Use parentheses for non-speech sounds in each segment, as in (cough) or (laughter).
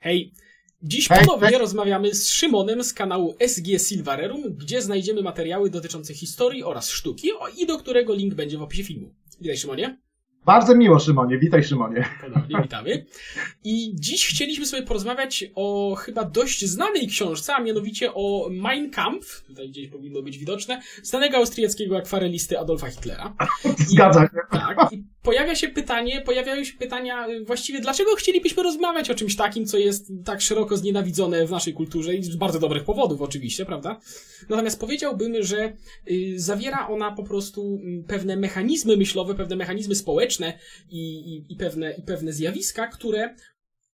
Hej! Dziś Hej, ponownie hej. rozmawiamy z Szymonem z kanału SG Silvarerum, gdzie znajdziemy materiały dotyczące historii oraz sztuki i do którego link będzie w opisie filmu. Witaj Szymonie. Bardzo miło, Szymonie. Witaj, Szymonie. Ponownie witamy. I dziś chcieliśmy sobie porozmawiać o chyba dość znanej książce, a mianowicie o Mein Kampf, tutaj gdzieś powinno być widoczne, znanego austriackiego akwarelisty Adolfa Hitlera. (laughs) Zgadza się. Tak, i pojawia się pytanie, pojawiają się pytania y, właściwie, dlaczego chcielibyśmy rozmawiać o czymś takim, co jest tak szeroko znienawidzone w naszej kulturze i z bardzo dobrych powodów oczywiście, prawda? Natomiast powiedziałbym, że y, zawiera ona po prostu mm, pewne mechanizmy myślowe, pewne mechanizmy społeczne i, i, i, pewne, i pewne zjawiska, które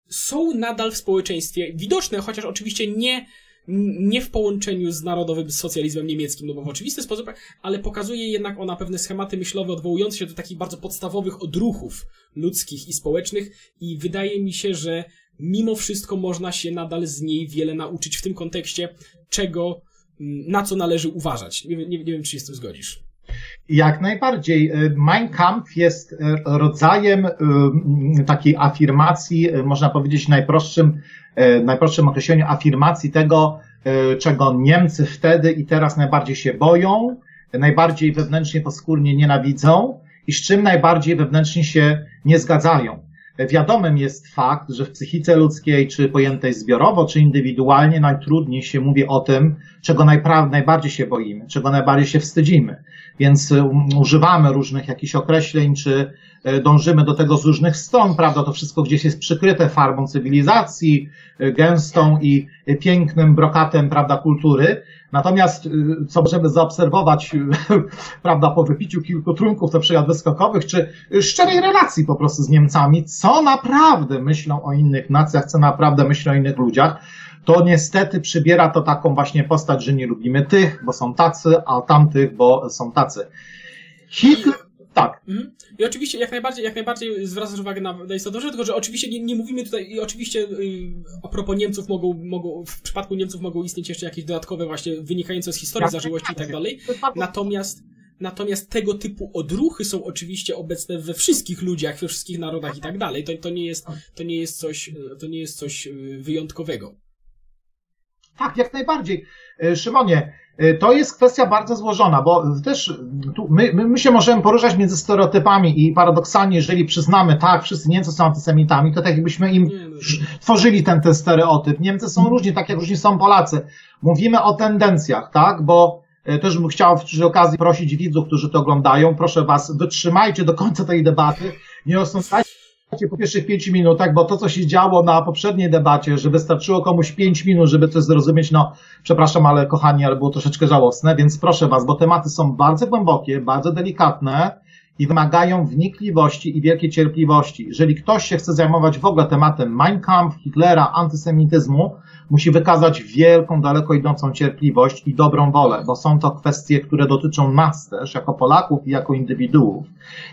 są nadal w społeczeństwie widoczne, chociaż oczywiście nie nie w połączeniu z narodowym socjalizmem niemieckim, no bo w oczywisty sposób, ale pokazuje jednak ona pewne schematy myślowe odwołujące się do takich bardzo podstawowych odruchów ludzkich i społecznych i wydaje mi się, że mimo wszystko można się nadal z niej wiele nauczyć w tym kontekście, czego, mm, na co należy uważać. Nie, nie, nie wiem, czy się z tym zgodzisz. Jak najbardziej. Y, Mein Kampf jest y, rodzajem y, takiej afirmacji, można powiedzieć najprostszym, najprostszym określeniu afirmacji tego, czego Niemcy wtedy i teraz najbardziej się boją, najbardziej wewnętrznie poskórnie nienawidzą i z czym najbardziej wewnętrznie się nie zgadzają. Wiadomym jest fakt, że w psychice ludzkiej, czy pojętej zbiorowo, czy indywidualnie, najtrudniej się mówi o tym, czego najpra- najbardziej się boimy, czego najbardziej się wstydzimy. Więc um, używamy różnych jakichś określeń, czy dążymy do tego z różnych stron, prawda? To wszystko gdzieś jest przykryte farbą cywilizacji, e, gęstą i e, pięknym brokatem, prawda, kultury. Natomiast, y, co możemy zaobserwować, (laughs) prawda, po wypiciu kilku trunków, na przykład wyskokowych, czy szczerej relacji po prostu z Niemcami, co naprawdę myślą o innych nacjach, co naprawdę myślą o innych ludziach, to niestety przybiera to taką właśnie postać, że nie lubimy tych, bo są tacy, a tamtych, bo są tacy. Hitler, tak, Mhm. I oczywiście jak najbardziej, jak najbardziej zwracasz uwagę na, na istotną rzecz, tylko że oczywiście nie, nie mówimy tutaj, i oczywiście y, a propos Niemców mogą, mogą, w przypadku Niemców mogą istnieć jeszcze jakieś dodatkowe właśnie wynikające z historii, Jak zażyłości i tak dalej. to jest bardzo Natomiast, natomiast tego typu odruchy są oczywiście obecne we wszystkich ludziach, we wszystkich narodach i tak dalej. To, to nie jest, to nie jest coś, y, to nie jest coś y, wyjątkowego. Tak, jak najbardziej. E, Szymonie, to jest kwestia bardzo złożona, bo też tu my, my, się możemy poruszać między stereotypami i paradoksalnie, jeżeli przyznamy, tak, wszyscy Niemcy są antysemitami, to tak jakbyśmy im no, tworzyli ten, ten stereotyp. Niemcy są różni, tak jak różni są Polacy. Mówimy o tendencjach, tak, bo e, też bym chciał przy okazji prosić widzów, którzy to oglądają, proszę was, wytrzymajcie do końca tej debaty, nie osądzajcie po pierwszych pięciu minutach, bo to, co się działo na poprzedniej debacie, że wystarczyło komuś pięć minut, żeby coś zrozumieć, no, przepraszam, ale kochani, ale było troszeczkę żałosne, więc proszę was, bo tematy są bardzo głębokie, bardzo delikatne i wymagają wnikliwości i wielkiej cierpliwości. Jeżeli ktoś się chce zajmować w ogóle tematem Mein Kampf, Hitlera, antysemityzmu, musi wykazać wielką, daleko idącą cierpliwość i dobrą wolę, bo są to kwestie, które dotyczą nas też, jako Polaków i jako indywiduów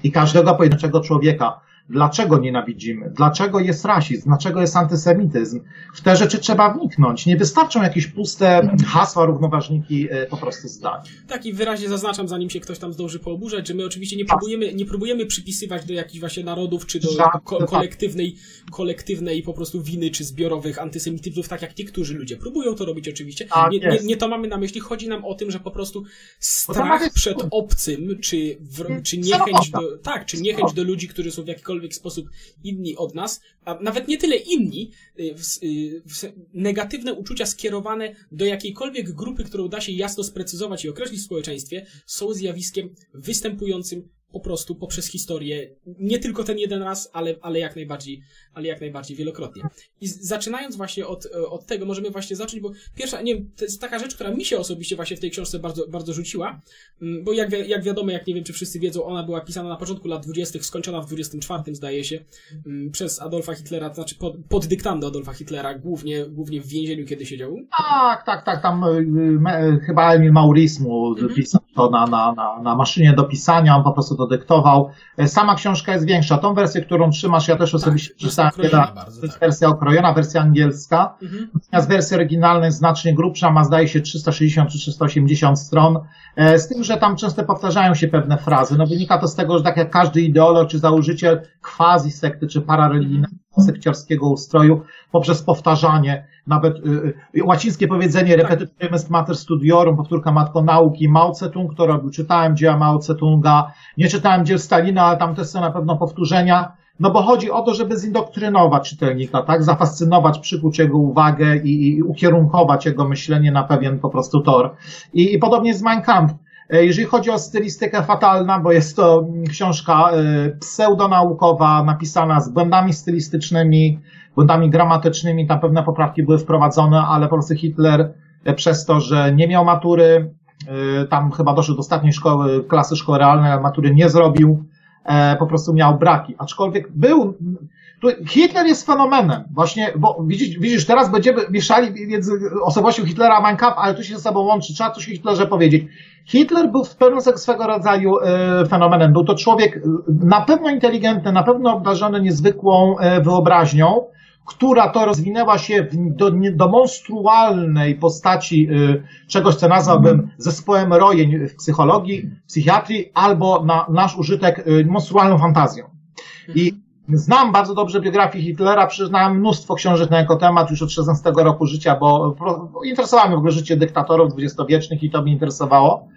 i każdego pojedynczego człowieka. Dlaczego nienawidzimy? Dlaczego jest rasizm? Dlaczego jest antysemityzm? W te rzeczy trzeba wniknąć. Nie wystarczą jakieś puste hasła, równoważniki, e, po prostu zdań. Tak i wyraźnie zaznaczam, zanim się ktoś tam zdąży pooburzać, że my oczywiście nie próbujemy, nie próbujemy przypisywać do jakichś właśnie narodów, czy do ko- tak. kolektywnej, kolektywnej po prostu winy, czy zbiorowych antysemityzmów, tak jak niektórzy ludzie próbują to robić oczywiście. Tak nie, nie, nie to mamy na myśli, chodzi nam o tym, że po prostu strach przed obcym, czy, w, czy niechęć do, tak, czy niechęć do ludzi, którzy są w jakikolwiek sposób inni od nas, a nawet nie tyle inni, y, w, y, w, negatywne uczucia skierowane do jakiejkolwiek grupy, którą da się jasno sprecyzować i określić w społeczeństwie, są zjawiskiem występującym po prostu poprzez historię, nie tylko ten jeden raz, ale, ale jak najbardziej, ale jak najbardziej wielokrotnie. I zaczynając właśnie od, e, od tego, możemy właśnie zacząć, bo pierwsza, nie wiem, to jest taka rzecz, która mi się osobiście właśnie w tej książce bardzo, bardzo rzuciła, mm, bo jak, wi- jak wiadomo, jak nie wiem, czy wszyscy wiedzą, ona była pisana na początku lat 20., skończona w 24, zdaje się, mm, przez Adolfa Hitlera, to znaczy pod, pod dyktando Adolfa Hitlera, głównie, głównie w więzieniu, kiedy siedział. Tak, tak, tak, tam y, me, chyba Emil Maurice mu Mhm. pisał to na, na, na, na maszynie do pisania, on po prostu to dyktował. E, Sama książka jest większa. Tą wersję, którą trzymasz, ja też osobiście jest przeczytałem. bardzo, To jest tak. wersja okrojona, wersja angielska. Mhm. Natomiast wersja oryginalna jest znacznie grubsza, ma zdaje się 360 czy 380 stron. E, Z tym, że tam często powtarzają się pewne frazy. No wynika to z tego, że tak jak każdy ideolog czy założyciel quasi sekty czy parareligijnej sekciarskiego ustroju poprzez powtarzanie, nawet y, y, łacińskie powiedzenie repetitum est mater studiorum, powtórka matko nauki, Mao Tse-tung to robił, czytałem dzieła Mao Tse-tunga, nie czytałem dzieł Stalina, ale tam też są na pewno powtórzenia, no bo chodzi o to, żeby zindoktrynować czytelnika, tak, zafascynować, przykuć jego uwagę i, i ukierunkować jego myślenie na pewien po prostu tor. I, i podobnie z Mein Kampf. E, jeżeli chodzi o stylistykę fatalna, bo jest to książka e, pseudonaukowa, napisana z błędami stylistycznymi, błędami gramatycznymi, tam pewne poprawki były wprowadzone, ale po prostu Hitler e, przez to, że nie miał matury, tam chyba doszedł do ostatniej szkoły, klasy szkoły realnej, ale matury nie zrobił, po prostu miał braki. Aczkolwiek był, Hitler jest fenomenem, właśnie, bo widzisz, widzisz teraz będziemy mieszali między osobowością Hitlera a Mein Kampf, ale to się ze sobą łączy, trzeba coś o Hitlerze powiedzieć. Hitler był w pewnym swego rodzaju e, fenomenem. Był to człowiek e, na pewno inteligentny, na pewno obdarzony niezwykłą e, wyobraźnią, która to rozwinęła się do, do monstrualnej postaci czegoś, co nazwałbym zespołem rojeń w psychologii, psychiatrii, albo na nasz użytek monstrualną fantazją. I Znam bardzo dobrze biografię Hitlera, przyznałem mnóstwo książek na jego temat już od 16 roku życia, bo, bo interesowało mnie w ogóle życie dyktatorów dwudziestowiecznych i to mnie interesowało.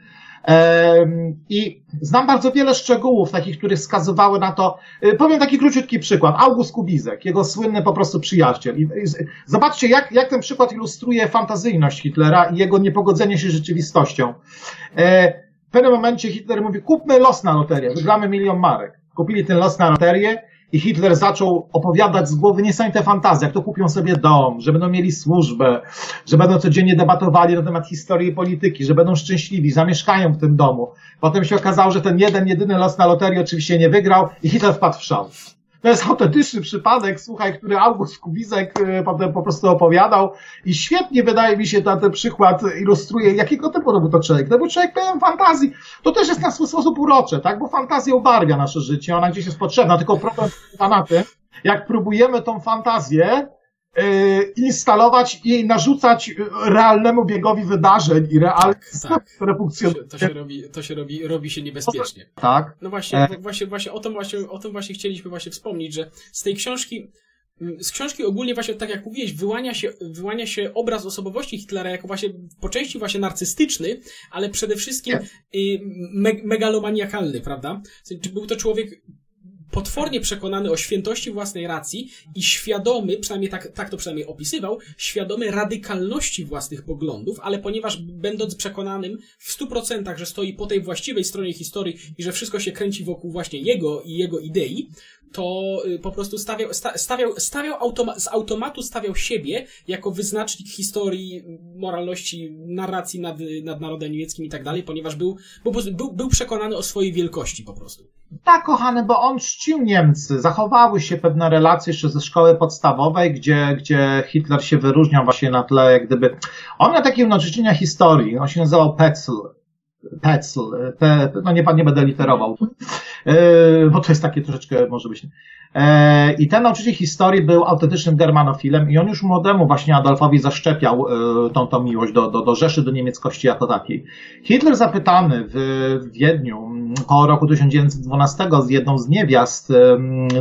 I znam bardzo wiele szczegółów, takich, które wskazywały na to. Y, powiem taki króciutki przykład. August Kubizek, jego słynny po prostu przyjaciel. I zobaczcie, jak, jak ten przykład ilustruje fantazyjność Hitlera i jego niepogodzenie się z rzeczywistością. E, w pewnym momencie Hitler mówi, kupmy los na loterię, wygramy milion marek. Kupili ten los na loterię i Hitler zaczął opowiadać z głowy niesamowite fantazje, jak to kupią sobie dom, że będą mieli służbę, że będą codziennie debatowali na temat historii i polityki, że będą szczęśliwi, zamieszkają w tym domu. Potem się okazało, że ten jeden, jedyny los na loterii oczywiście nie wygrał i Hitler wpadł w szał. To jest autentyczny przypadek, słuchaj, który August Kubizek e, potem po prostu opowiadał i świetnie wydaje mi się ten, ten przykład ilustruje, jakiego typu to był to człowiek. To był człowiek pełen fantazji. To też jest na swój sposób urocze, tak? Bo fantazja ubarwia nasze życie, ona gdzieś jest potrzebna, tylko problem na tym, jak próbujemy tą fantazję Y, instalować i narzucać realnemu biegowi wydarzeń i realnych tak, tak. które funkcjonują. To się, robi, to się robi, robi się niebezpiecznie. Tak. No właśnie, e... właśnie, właśnie o tym właśnie, o tym właśnie chcieliśmy właśnie wspomnieć, że z tej książki z książki ogólnie właśnie, tak jak mówiłeś, wyłania się, wyłania się obraz osobowości Hitlera jako właśnie po części właśnie narcystyczny, ale przede wszystkim y, me megalomaniakalny, prawda? Był to człowiek potwornie przekonany o świętości własnej racji i świadomy, przynajmniej tak, tak to przynajmniej opisywał, świadomy radykalności własnych poglądów, ale ponieważ będąc przekonanym w stu procentach, że stoi po tej właściwej stronie historii i że wszystko się kręci wokół właśnie jego i jego idei, to y, po prostu stawiał, stawiał, stawiał automa z automatu stawiał siebie jako wyznacznik historii, moralności, narracji nad, nad narodem niemieckim i tak dalej, ponieważ był, był, był przekonany o swojej wielkości po prostu. Tak, kochany, bo on czcił Niemcy. Zachowały się pewne relacje jeszcze ze szkoły podstawowej, gdzie, gdzie Hitler się wyróżniał właśnie na tle, jak gdyby. On miał takie nauczyciela historii, on się nazywał Petzel. Petzel, te, no nie, nie będę literował, (laughs) e, bo to jest takie troszeczkę, może być. E, I ten nauczyciel historii był autentycznym germanofilem i on już młodemu właśnie Adolfowi zaszczepiał e, tą, tą miłość do, do, do Rzeszy, do niemieckości jako takiej. Hitler zapytany w Wiedniu około roku 1912 z jedną z niewiast,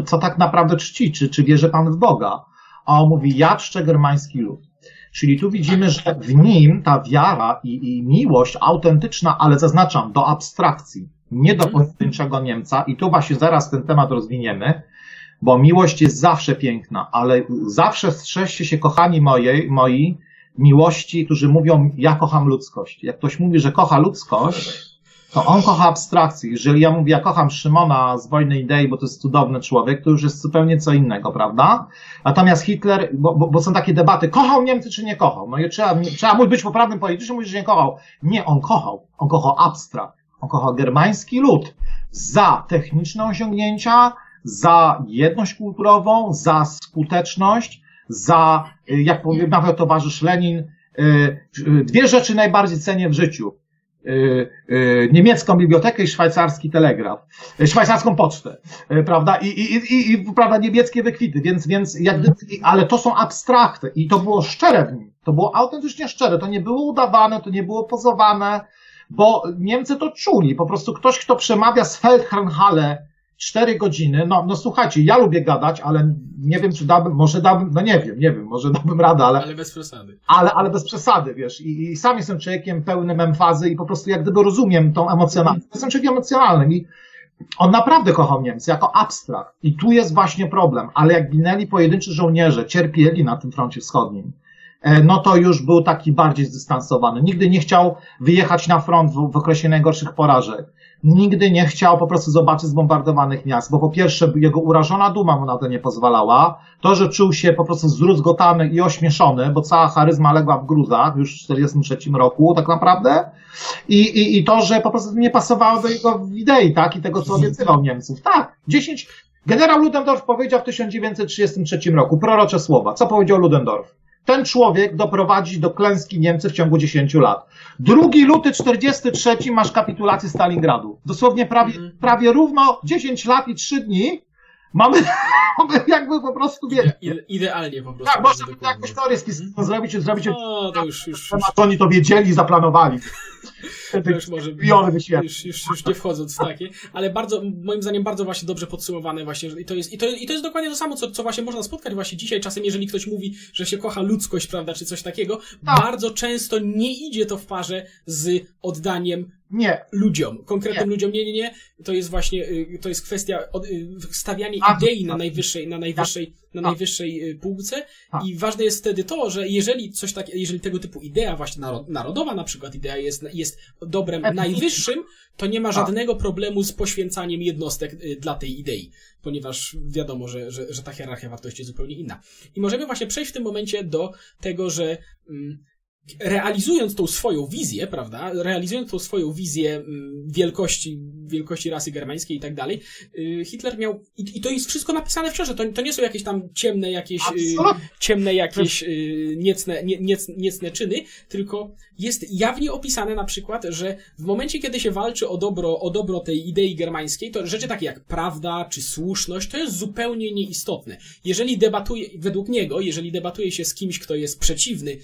co tak naprawdę czci, czy, czy wierzy pan w Boga? A on mówi, ja czczę germański lud. Czyli tu widzimy, że w nim ta wiara i, i miłość autentyczna, ale zaznaczam, do abstrakcji, nie do mhm. pojedynczego Niemca, i tu właśnie zaraz ten temat rozwiniemy, bo miłość jest zawsze piękna, ale zawsze strzeżcie się, kochani mojej, moi, miłości, którzy mówią, ja kocham ludzkość. Jak ktoś mówi, że kocha ludzkość, to on kocha abstrakcji. Jeżeli ja mówię, ja kocham Szymona z Wojny Idei, bo to jest cudowny człowiek, to już jest zupełnie co innego, prawda? Natomiast Hitler, bo, bo, bo są takie debaty, kochał Niemcy czy nie kochał? No i trzeba, trzeba być poprawnym politycznym, mówić, że nie kochał. Nie, on kochał. On kochał abstrakt. On kochał germański lud za techniczne osiągnięcia, za jedność kulturową, za skuteczność, za, jak mawiał towarzysz Lenin, y, y, dwie rzeczy najbardziej cenię w życiu. Y, y, niemiecką bibliotekę i szwajcarski telegraf, y, szwajcarską pocztę, prawda, i, i, i, i prawda, niemieckie wykwity, więc, więc jakby, ale to są abstrakty i to było szczere w nim, to było autentycznie szczere, to nie było udawane, to nie było pozowane, bo Niemcy to czuli, po prostu ktoś, kto przemawia z Feldherrnhalle cztery godziny, no, no słuchajcie, ja lubię gadać, ale nie wiem, czy dałbym, może dałbym, no nie wiem, nie wiem, może (laughs) dałbym radę, ale... Ale bez przesady. Ale, ale bez przesady, wiesz, i, i sam jestem człowiekiem pełnym emfazy i po prostu jak gdyby rozumiem tą emocjonalność. Jestem człowiekiem emocjonalnym i on naprawdę kochał Niemcy jako abstrakt. I tu jest właśnie problem. Ale jak ginęli pojedynczy żołnierze, cierpieli na tym froncie wschodnim, e, no to już był taki bardziej zdystansowany. Nigdy nie chciał wyjechać na front w, w okresie najgorszych porażek nigdy nie chciał po prostu zobaczyć zbombardowanych miast, bo po pierwsze jego urażona duma mu na to nie pozwalała, to, że czuł się po prostu zdruzgotany i ośmieszony, bo cała charyzma legła w gruzach już w 1943 roku tak naprawdę i, i, i to, że po prostu nie pasowało do jego idei, tak, i tego, co obiecywał Niemców. Tak, 10, generał Ludendorff powiedział w 1933 roku, prorocze słowa. Co powiedział Ludendorff? Ten człowiek doprowadzi do klęski Niemcy w ciągu 10 lat. 2 luty 43 masz kapitulację Stalingradu. Dosłownie prawie, mm. prawie równo 10 lat i 3 dni mamy, (laughs) mamy jakby po prostu wie. Ide, idealnie po prostu. Tak, można jakąś teorię mm. zrobić, zrobić. No, to już, już, już. Oni to wiedzieli, zaplanowali. To już może już, już, już nie wchodząc w takie, ale bardzo, moim zdaniem bardzo właśnie dobrze podsumowane właśnie, i to jest, i to, i to jest dokładnie to samo, co, co właśnie można spotkać właśnie dzisiaj, czasem jeżeli ktoś mówi, że się kocha ludzkość, prawda, czy coś takiego, tak. bardzo często nie idzie to w parze z oddaniem nie. Ludziom, konkretnym nie. ludziom. Nie, nie, nie. To jest właśnie, y, to jest kwestia y, stawiania idei na najwyższej, na najwyższej, na najwyższej y, półce. I ważne jest wtedy to, że jeżeli coś tak, jeżeli tego typu idea właśnie narodowa na przykład idea jest, jest dobrem najwyższym, to nie ma żadnego problemu z poświęcaniem jednostek dla tej idei, ponieważ wiadomo, że, że, że ta hierarchia wartości jest zupełnie inna. I możemy właśnie przejść w tym momencie do tego, że mm, realizując tą swoją wizję, prawda, realizując tą swoją wizję mm, wielkości, wielkości rasy germańskiej i tak dalej, y, Hitler miał, i, i to jest wszystko napisane w książce, to, to nie są jakieś tam ciemne jakieś, y, ciemne jakieś y, niecne, nie, niec, niecne czyny, tylko jest jawnie opisane na przykład, że w momencie, kiedy się walczy o dobro, o dobro tej idei germańskiej, to rzeczy takie jak prawda czy słuszność, to jest zupełnie nieistotne. Jeżeli debatuje, według niego, jeżeli debatuje się z kimś, kto jest przeciwny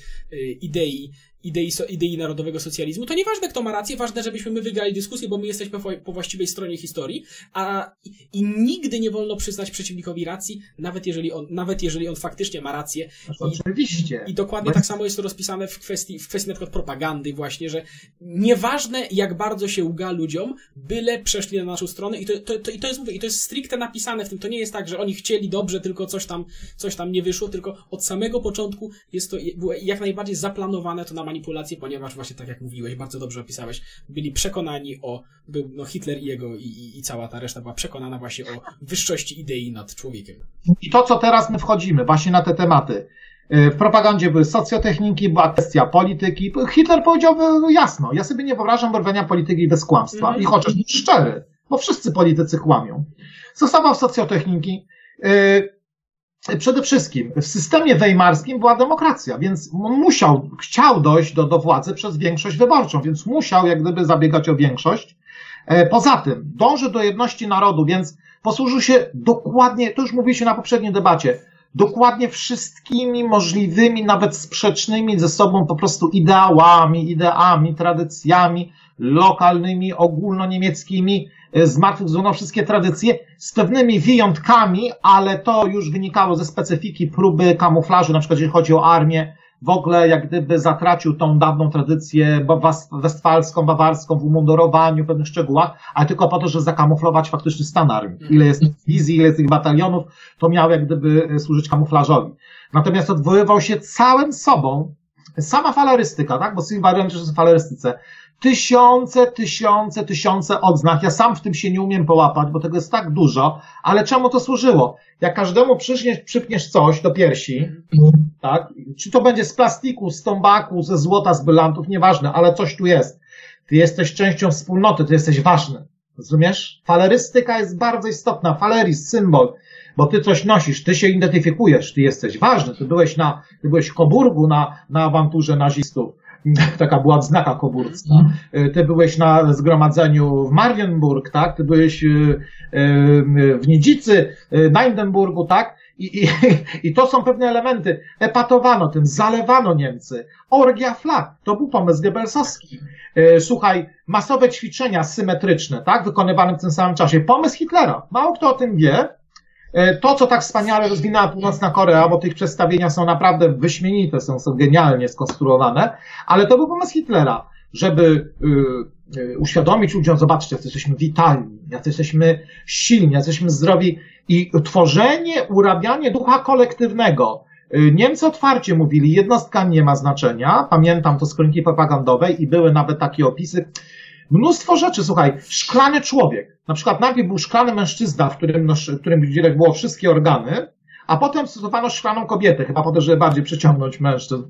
idei idei, idei, idei narodowego socjalizmu, to nieważne, kto ma rację, ważne, żebyśmy my wygrali dyskusję, bo my jesteśmy po, po właściwej stronie historii, a i, i, nigdy nie wolno przyznać przeciwnikowi racji, nawet jeżeli on, nawet jeżeli on faktycznie ma rację. I, Oczywiście. I dokładnie tak samo jest to rozpisane w kwestii, w kwestii na przykład propagandy właśnie, że nieważne jak bardzo się uga ludziom, byle przeszli na naszą stronę i to, to, to, i to jest, mówię, i to jest stricte napisane w tym, to nie jest tak, że oni chcieli dobrze, tylko coś tam, coś tam nie wyszło, tylko od samego początku jest to, było jak najbardziej zaplanowane to na manipulację, ponieważ właśnie tak jak mówiłeś, bardzo dobrze opisałeś, byli przekonani o, był, no Hitler i jego i, i, i cała ta reszta była przekonana właśnie o wyższości idei nad człowiekiem. I to, co teraz my wchodzimy właśnie na te tematy. Y, w propagandzie były socjotechniki, była kwestia polityki. Hitler powiedział no jasno, ja sobie nie wyobrażam borwania polityki bez kłamstwa. Mm. I chociaż szczery, bo wszyscy politycy kłamią. Stosował socjotechniki. Y, przede wszystkim w systemie weimarskim była demokracja, więc musiał, chciał dojść do, do władzy przez większość wyborczą, więc musiał jak gdyby zabiegać o większość. E, poza tym dąży do jedności narodu, więc posłużył się dokładnie, to już mówiliśmy na poprzedniej debacie, dokładnie wszystkimi możliwymi, nawet sprzecznymi ze sobą po prostu ideałami, ideami, tradycjami lokalnymi, ogólnoniemieckimi, E, zmartwychwzywano wszystkie tradycje z pewnymi wyjątkami, ale to już wynikało ze specyfiki próby kamuflażu, na przykład jeżeli chodzi o armię, w ogóle jak gdyby zatracił tą dawną tradycję westfalską, bawarską w umundurowaniu, w pewnych szczegółach, ale tylko po to, żeby zakamuflować faktyczny stan armii. Ile jest wizji, ile jest tych batalionów, to miało jak gdyby e, służyć kamuflażowi. Natomiast odwoływał się całym sobą, sama falarystyka, tak? Bo Silva wariant jest w falarystyce, tysiące, tysiące, tysiące odznak. Ja sam w tym się nie umiem połapać, bo tego jest tak dużo, ale czemu to służyło? Jak każdemu przypniesz, coś do piersi, tak? Czy to będzie z plastiku, z tombaku, ze złota, z brylantów, nieważne, ale coś tu jest. Ty jesteś częścią wspólnoty, ty jesteś ważny. Rozumiesz? Falerystyka jest bardzo istotna. Faleris, symbol bo ty coś nosisz, ty się identyfikujesz, ty jesteś ważny, ty byłeś na, ty byłeś w Koburgu na, na awanturze nazistów, (laughs) taka była odznaka koburska. Mhm. Ty byłeś na zgromadzeniu w Marienburg, tak? Ty byłeś y, y, w Niedzicy, na Hindenburgu, tak? I, i, (laughs) I to są pewne elementy. Epatowano tym, zalewano Niemcy. Orgia flag, to był pomysł Goebbelsowski. E, słuchaj, masowe ćwiczenia symetryczne, tak, wykonywane w tym samym czasie. Pomysł Hitlera. Mało kto o tym wie. E, to, co tak wspaniale rozwinęła Północna Korea, bo tych przedstawienia są naprawdę wyśmienite, są, są genialnie skonstruowane, ale to był pomysł Hitlera, żeby y, y, uświadomić ludziom, zobaczcie, jak jesteśmy witalni, jak jesteśmy silni, jak jesteśmy zdrowi i tworzenie, urabianie ducha kolektywnego. Y, Niemcy otwarcie mówili, jednostka nie ma znaczenia, pamiętam to z kroniki propagandowej i były nawet takie opisy, mnóstwo rzeczy, słuchaj, szklany człowiek, na przykład najpierw był szklany mężczyzna, w którym, no, w którym było wszystkie organy, a potem stosowano szklaną kobietę, chyba po to, żeby bardziej przyciągnąć mężczyzn.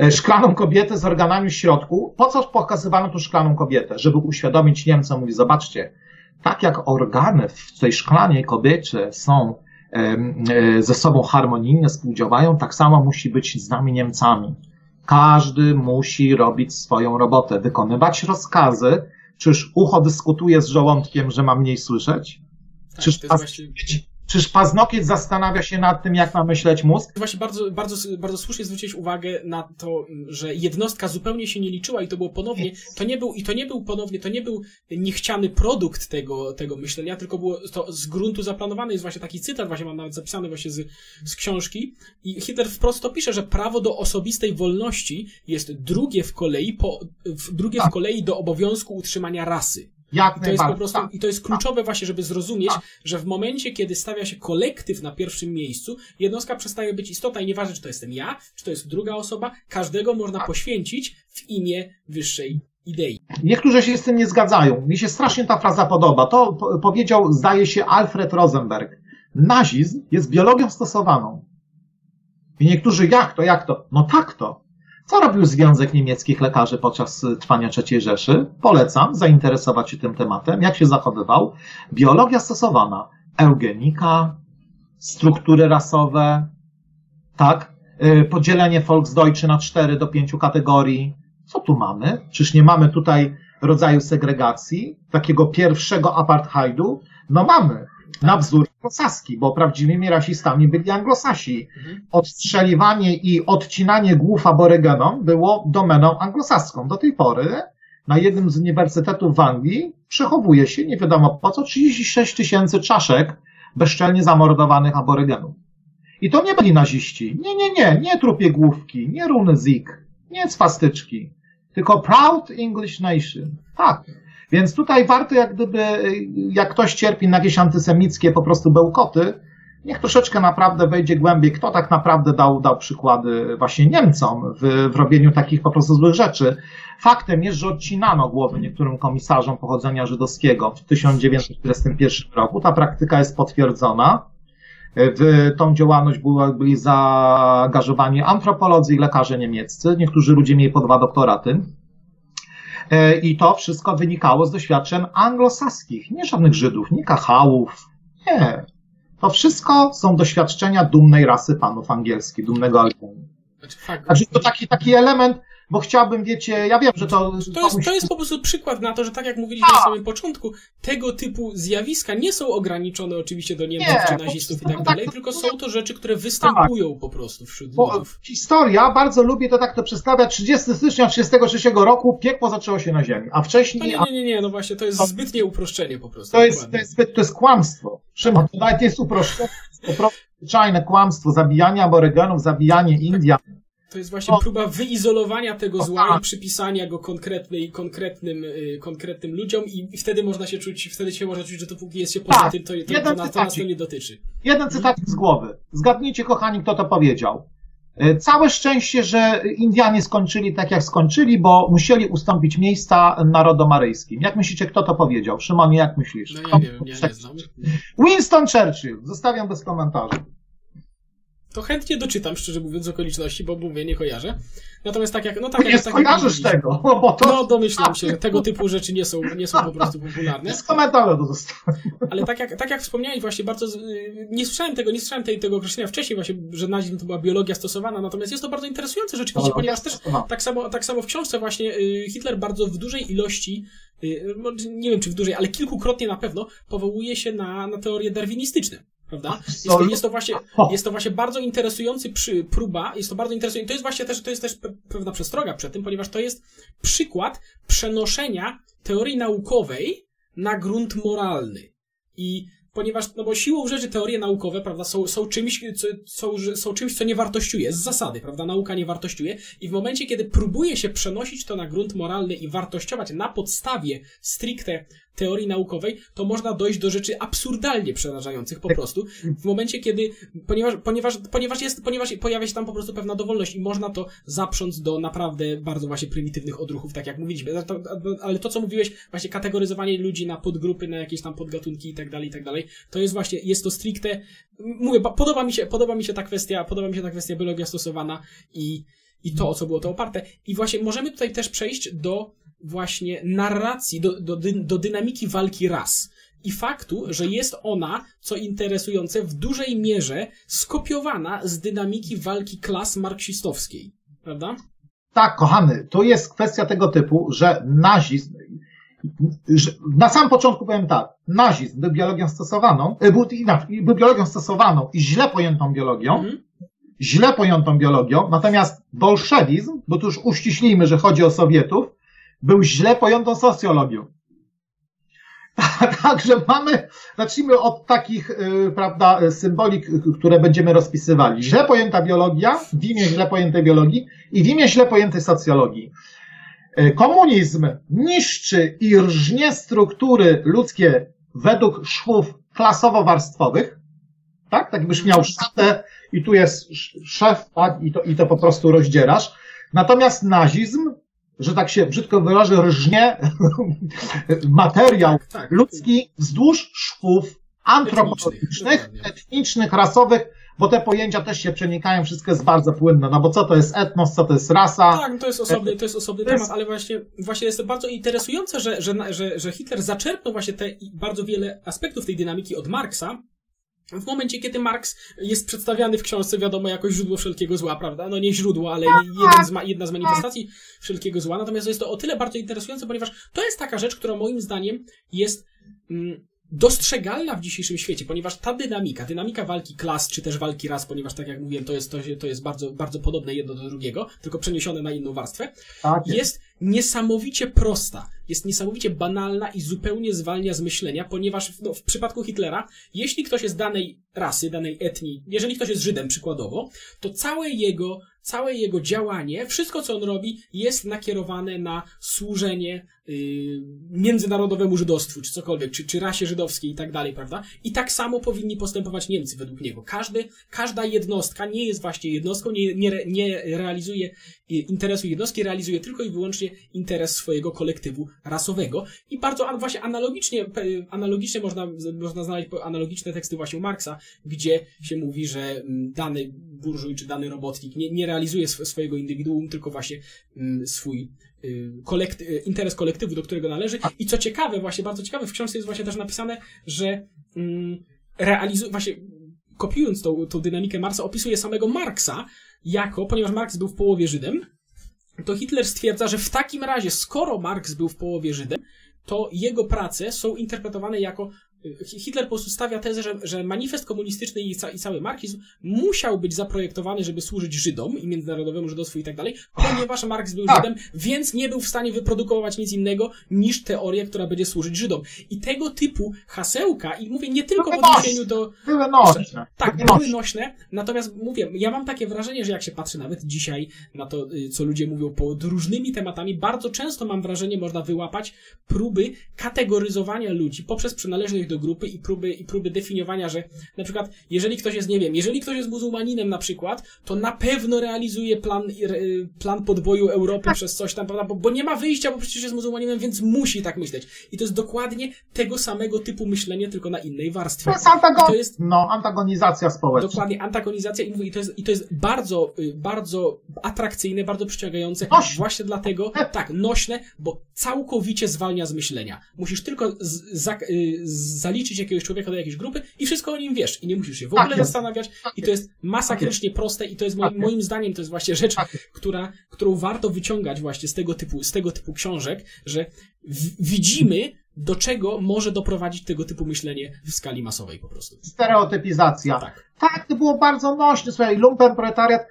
E, Szklaną kobietę z organami w środku. Po co pokazywano tu szklaną kobietę? Żeby uświadomić Niemcom, mówi, zobaczcie, tak jak organy w tej szklanej kobiecie są e, ze sobą harmonijne, współdziałają, tak samo musi być z nami Niemcami. Każdy musi robić swoją robotę, wykonywać rozkazy. Czyż ucho dyskutuje z żołądkiem, że ma mniej słyszeć? Tak, Czyż to jest właśnie... Czyż paznokieć zastanawia się nad tym, jak ma myśleć mózg? Właśnie bardzo, bardzo, bardzo słusznie zwróciłeś uwagę na to, że jednostka zupełnie się nie liczyła i to było ponownie, to nie był, i to nie był ponownie, to nie był niechciany produkt tego, tego myślenia, tylko było to z gruntu zaplanowane. Jest właśnie taki cytat, właśnie mam nawet zapisany właśnie z, z książki i Hitler wprost to pisze, że prawo do osobistej wolności jest drugie w kolei, po, drugie w kolei do obowiązku utrzymania rasy. Jak I to jest po prostu, Tak. i to jest kluczowe właśnie, żeby zrozumieć, Tak. że w momencie, kiedy stawia się kolektyw na pierwszym miejscu, jednostka przestaje być istotna i nieważne, czy to jestem ja, czy to jest druga osoba, każdego można Tak. poświęcić w imię wyższej idei. Niektórzy się z tym nie zgadzają. Mi się strasznie ta fraza podoba. To po- powiedział, zdaje się, Alfred Rosenberg. Nazizm jest biologią stosowaną. I niektórzy, jak to, jak to? No tak to. Co robił Związek Niemieckich Lekarzy podczas y, trwania III Rzeszy? Polecam zainteresować się tym tematem. Jak się zachowywał? Biologia stosowana. Eugenika, struktury rasowe, tak? Y, Podzielenie Volksdeutsche na cztery do pięciu kategorii. Co tu mamy? Czyż nie mamy tutaj rodzaju segregacji, takiego pierwszego apartheidu? No mamy. Na wzór anglosaski, bo prawdziwymi rasistami byli anglosasi. Mhm. Odstrzeliwanie i odcinanie głów aborygenom było domeną anglosaską. Do tej pory na jednym z uniwersytetów w Anglii przechowuje się, nie wiadomo po co, 36 tysięcy czaszek bezczelnie zamordowanych aborygenów. I to nie byli naziści. Nie, nie, nie, nie trupie główki, nie runy zik, nie swastyczki, tylko Proud English Nation. Tak. Więc tutaj warto, jak gdyby, jak ktoś cierpi na jakieś antysemickie po prostu bełkoty, niech troszeczkę naprawdę wejdzie głębiej, kto tak naprawdę dał, dał przykłady właśnie Niemcom w, w robieniu takich po prostu złych rzeczy. Faktem jest, że odcinano głowy niektórym komisarzom pochodzenia żydowskiego w 1941 roku. Ta praktyka jest potwierdzona. W tą działalność byli zaangażowani antropolodzy i lekarze niemieccy. Niektórzy ludzie mieli po dwa doktoraty. E, I to wszystko wynikało z doświadczeń anglosaskich, nie żadnych Żydów, nie kachałów, nie. To wszystko są doświadczenia dumnej rasy panów angielskich, dumnego Albionu. Znaczy. Także to taki, taki element, bo chciałbym, wiecie, ja wiem, że to... To jest, to jest po prostu przykład na to, że tak jak mówiliśmy na samym początku, tego typu zjawiska nie są ograniczone oczywiście do Niemców Nie, czy nazistów i tak prostu dalej, tak- tylko są to rzeczy, które występują po prostu wśród Bo ludów. historia, bardzo lubię to tak to przedstawiać, 30 stycznia 1933 roku piekło zaczęło się na ziemi, a To wcześniej... nie, nie, nie, nie, no właśnie, to jest zbytnie uproszczenie po prostu. To jest, to jest, to jest kłamstwo. Szymon, to nawet jest uproszczenie, to jest po prostu zwyczajne kłamstwo, zabijanie aborygenów, zabijanie Indian. To jest właśnie No. próba wyizolowania tego O, zła tak. i przypisania go konkretnej, konkretnym, y, konkretnym ludziom i, i wtedy można się czuć, wtedy się można czuć, że dopóki jest się poza Tak. tym, to, to, to, nas, to nas to nie dotyczy. Jeden cytat z głowy. Zgadnijcie, kochani, kto to powiedział. E, Całe szczęście, że Indianie skończyli tak, jak skończyli, bo musieli ustąpić miejsca narodom aryjskim. Jak myślicie, kto to powiedział? Szymonie, jak myślisz? No ja nie wiem, ja nie znam. Winston Churchill. Zostawiam bez komentarzy. To chętnie doczytam, szczerze mówiąc, z okoliczności, bo mówię, nie kojarzę. Natomiast tak jak, no tak nie jak, tak jak skojarzysz mówiliśmy. tego, (laughs) bo to No, domyślam się, że tego typu rzeczy nie są, nie są po prostu popularne. bez komentarza to zostawiam. Ale tak jak, tak jak wspomniałeś właśnie bardzo, z- nie słyszałem tego, nie słyszałem tej, tego określenia wcześniej właśnie, że nazizm to była biologia stosowana, natomiast jest to bardzo interesujące rzeczywiście, Dobra, ponieważ też tak samo, tak samo w książce właśnie y, Hitler bardzo w dużej ilości, y, może nie wiem czy w dużej, ale kilkukrotnie na pewno powołuje się na, na teorie darwinistyczne. Prawda? Jest to, jest to, właśnie, jest to właśnie bardzo interesujący przy, próba, jest to bardzo interesujące. To jest właśnie też, to jest też pewna przestroga przed tym, ponieważ to jest przykład przenoszenia teorii naukowej na grunt moralny. I ponieważ, no bo siłą rzeczy teorie naukowe, prawda, są, są czymś, co, są, są czymś, co nie wartościuje, z zasady, prawda, nauka nie wartościuje i w momencie, kiedy próbuje się przenosić to na grunt moralny i wartościować na podstawie stricte teorii naukowej, to można dojść do rzeczy absurdalnie przerażających po prostu. W momencie, kiedy, ponieważ, ponieważ, ponieważ jest, ponieważ pojawia się tam po prostu pewna dowolność i można to zaprząc do naprawdę bardzo właśnie prymitywnych odruchów, tak jak mówiliśmy. Ale to, co mówiłeś, właśnie kategoryzowanie ludzi na podgrupy, na jakieś tam podgatunki i tak dalej, i tak dalej, to jest właśnie, jest to stricte, mówię, podoba mi się, podoba mi się ta kwestia, podoba mi się ta kwestia biologia stosowana i, i to, o co było to oparte. I właśnie możemy tutaj też przejść do właśnie narracji, do, do, do dynamiki walki ras. I faktu, że jest ona, co interesujące, w dużej mierze skopiowana z dynamiki walki klas marksistowskiej. Prawda? Tak, kochany, to jest kwestia tego typu, że nazizm, że na samym początku powiem tak, nazizm był biologią stosowaną, e, był, inaczej, był biologią stosowaną i źle pojętą biologią, mm. źle pojętą biologią, natomiast bolszewizm, bo tu już uściślimy, że chodzi o Sowietów, był źle pojętą socjologią. (laughs) Także mamy, zacznijmy od takich, y, prawda, symbolik, które będziemy rozpisywali. Źle pojęta biologia, w imię źle pojętej biologii i w imię źle pojętej socjologii. Y, komunizm niszczy i rżnie struktury ludzkie według szwów klasowo-warstwowych, tak? Tak jakbyś miał szatę i tu jest szef, tak? I to, i to po prostu rozdzierasz. Natomiast nazizm że tak się brzydko wyrażę, rżnie (laughs) materiał tak, tak. ludzki wzdłuż szwów antropologicznych, etnicznych, rasowych, bo te pojęcia też się przenikają, wszystko jest bardzo płynne, no bo co to jest etnos, co to jest rasa. Tak, to jest osobny, to jest osobny temat, ale właśnie, właśnie jest to bardzo interesujące, że, że, że, że Hitler zaczerpnął właśnie te bardzo wiele aspektów tej dynamiki od Marksa, w momencie, kiedy Marx jest przedstawiany w książce, wiadomo, jako źródło wszelkiego zła, prawda? No nie źródło, ale jeden z ma, jedna z manifestacji wszelkiego zła. Natomiast jest to o tyle bardzo interesujące, ponieważ to jest taka rzecz, która moim zdaniem jest mm, dostrzegalna w dzisiejszym świecie, ponieważ ta dynamika, dynamika walki klas, czy też walki ras, ponieważ tak jak mówiłem, to jest, to, to jest bardzo, bardzo podobne jedno do drugiego, tylko przeniesione na inną warstwę, tak. jest niesamowicie prosta, jest niesamowicie banalna i zupełnie zwalnia z myślenia, ponieważ no, w przypadku Hitlera, jeśli ktoś jest danej rasy, danej etnii, jeżeli ktoś jest Żydem przykładowo, to całe jego, całe jego działanie, wszystko co on robi, jest nakierowane na służenie yy, międzynarodowemu żydostwu, czy cokolwiek, czy, czy rasie żydowskiej i tak dalej, prawda? I tak samo powinni postępować Niemcy według niego. Każdy, każda jednostka nie jest właśnie jednostką, nie, nie, nie realizuje interesu jednostki, realizuje tylko i wyłącznie interes swojego kolektywu rasowego. I bardzo właśnie analogicznie, analogicznie można, można znaleźć analogiczne teksty właśnie u Marksa, gdzie się mówi, że mm, dany burżuj czy dany robotnik nie, nie realizuje swojego indywiduum, tylko właśnie mm, swój y, kolekty, interes kolektywu, do którego należy. I co ciekawe, właśnie bardzo ciekawe, w książce jest właśnie też napisane, że mm, realizuje, właśnie kopiując tą, tą dynamikę Marksa, opisuje samego Marksa jako, ponieważ Marks był w połowie Żydem, to Hitler stwierdza, że w takim razie, skoro Marx był w połowie Żydem, to jego prace są interpretowane jako Hitler po prostu stawia tezę, że, że manifest komunistyczny i, ca, i, cały marksizm musiał być zaprojektowany, żeby służyć Żydom i międzynarodowemu żydostwu i tak dalej, ponieważ Marx był tak. Żydem, więc nie był w stanie wyprodukować nic innego niż teorię, która będzie służyć Żydom. I tego typu hasełka, i mówię nie tylko w odniesieniu do... Były nośne. Tak, były nośne, natomiast mówię, ja mam takie wrażenie, że jak się patrzy nawet dzisiaj na to, y, co ludzie mówią pod różnymi tematami, bardzo często mam wrażenie, można wyłapać próby kategoryzowania ludzi poprzez przynależność do do grupy i próby, i próby definiowania, że na przykład, jeżeli ktoś jest, nie wiem, jeżeli ktoś jest muzułmaninem na przykład, to na pewno realizuje plan, plan podboju Europy tak. przez coś tam, prawda? Bo, bo nie ma wyjścia, bo przecież jest muzułmaninem, więc musi tak myśleć. I to jest dokładnie tego samego typu myślenie, tylko na innej warstwie. To jest, antagon... to jest no, antagonizacja społeczna. Dokładnie, antagonizacja i, to jest, i to jest bardzo, y, bardzo atrakcyjne, bardzo przyciągające. Nośne. Właśnie dlatego, tak, nośne, bo całkowicie zwalnia z myślenia. Musisz tylko z, z, z zaliczyć jakiegoś człowieka do jakiejś grupy i wszystko o nim wiesz i nie musisz się w ogóle tak zastanawiać tak i to jest masakrycznie tak proste i to jest moim, moim zdaniem to jest właśnie rzecz, która, którą warto wyciągać właśnie z tego typu, z tego typu książek, że w, widzimy do czego może doprowadzić tego typu myślenie w skali masowej po prostu. Stereotypizacja. Tak. Tak, to było bardzo nośne. Słuchaj, lumpen proletariat,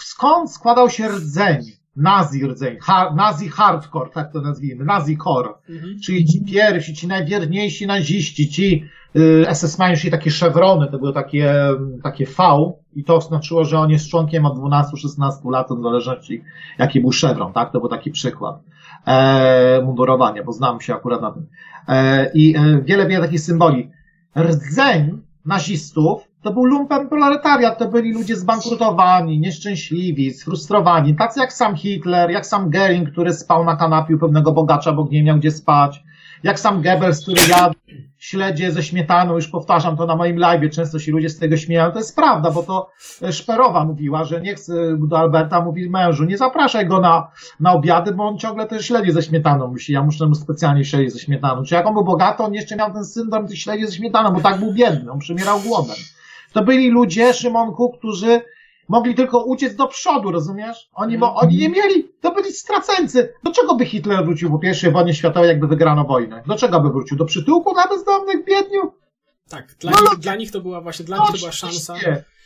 skąd składał się rdzeń? Nazi rdzeń, ha, nazi hardcore, tak to nazwijmy, nazi core. Mhm. Czyli ci pierwsi, ci najwierniejsi naziści, ci y, SS-mani, czyli takie szewrony, to były takie, takie V i to znaczyło, że on jest członkiem od 12-16 lat, w zależności jaki był szewron, tak? To był taki przykład e, mundurowania, bo znam się akurat na tym. E, I e, wiele, wiele takich symboli. Rdzeń nazistów to był lumpen proletariat, to byli ludzie zbankrutowani, nieszczęśliwi, sfrustrowani, tacy jak sam Hitler, jak sam Goering, który spał na kanapie u pewnego bogacza, bo nie miał gdzie spać, jak sam Goebbels, który jadł śledzie ze śmietaną, już powtarzam to na moim live, często się ludzie z tego śmieją, to jest prawda, bo to e, Szperowa mówiła, że nie chce do Alberta, mówi mężu, nie zapraszaj go na, na obiady, bo on ciągle te śledzie ze śmietaną musi, ja muszę mu specjalnie śledzie ze śmietaną. Czy jak on był bogaty, on jeszcze miał ten syndrom tych śledzi ze śmietaną, bo tak był biedny, on przymierał głodem. To byli ludzie, Szymonku, którzy mogli tylko uciec do przodu, rozumiesz? Oni, bo oni nie mieli, to byli straceńcy. Do czego by Hitler wrócił po I wojnie światowej, jakby wygrano wojnę? Do czego by wrócił? Do przytułku dla bezdomnych biedniów? Tak, dla, No, nich, no, dla nich to była właśnie, dla nich to była szansa.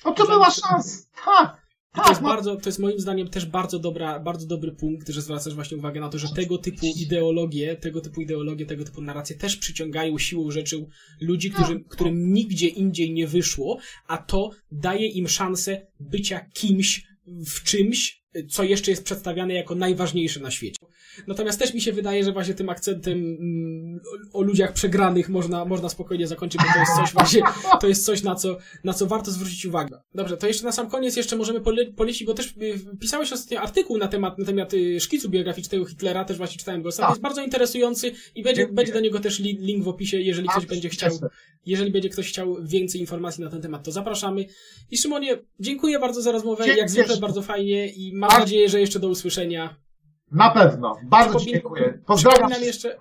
No to była szansa, tak. I to jest Tak, no, bardzo, to jest moim zdaniem też bardzo dobra, bardzo dobry punkt, że zwracasz właśnie uwagę na to, że tego typu ideologie, tego typu ideologie, tego typu narracje też przyciągają siłą rzeczy ludzi, którzy, którym nigdzie indziej nie wyszło, a to daje im szansę bycia kimś w czymś, co jeszcze jest przedstawiane jako najważniejsze na świecie. Natomiast też mi się wydaje, że właśnie tym akcentem mm, o ludziach przegranych można, można spokojnie zakończyć, bo to jest coś właśnie, to jest coś, na co, na co warto zwrócić uwagę. Dobrze, to jeszcze na sam koniec jeszcze możemy pole, polecić, bo też y, pisałeś ostatnio artykuł na temat, na temat y, szkicu biograficznego Hitlera, też właśnie czytałem go. Sam Tak. jest bardzo interesujący i będzie, Dziękuję. będzie do niego też li, link w opisie, jeżeli ktoś będzie chciał, jeżeli będzie ktoś chciał więcej informacji na ten temat, to zapraszamy. I Szymonie, dziękuję bardzo za rozmowę, jak zwykle bardzo fajnie i mam Tak. nadzieję, że jeszcze do usłyszenia. Na pewno. Bardzo Przypomin- dziękuję. Pozdrawiam. Przypominam jeszcze,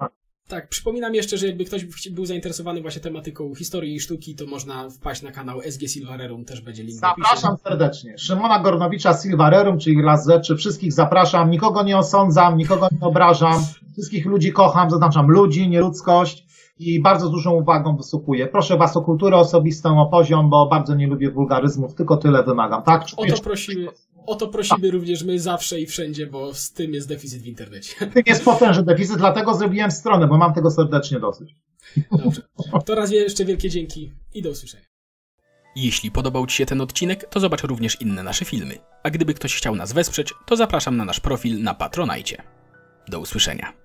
tak, przypominam jeszcze, że jakby ktoś był zainteresowany właśnie tematyką historii i sztuki, to można wpaść na kanał SG Silvarerum, też będzie link. Zapraszam serdecznie. Szymona Gornowicza Silvarerum, czyli raz rzeczy. Wszystkich zapraszam. Nikogo nie osądzam, nikogo nie obrażam. Wszystkich ludzi kocham, zaznaczam ludzi, nieludzkość i bardzo dużą uwagą wysłuchuję. Proszę Was o kulturę osobistą, o poziom, bo bardzo nie lubię wulgaryzmów, tylko tyle wymagam, tak? O to prosimy, o to prosimy również my zawsze i wszędzie, bo z tym jest deficyt w internecie. Tym jest potężny deficyt, dlatego zrobiłem stronę, bo mam tego serdecznie dosyć. Dobrze. To raz jeszcze wielkie dzięki i do usłyszenia. Jeśli podobał Ci się ten odcinek, to zobacz również inne nasze filmy. A gdyby ktoś chciał nas wesprzeć, to zapraszam na nasz profil na Patronajcie. Do usłyszenia.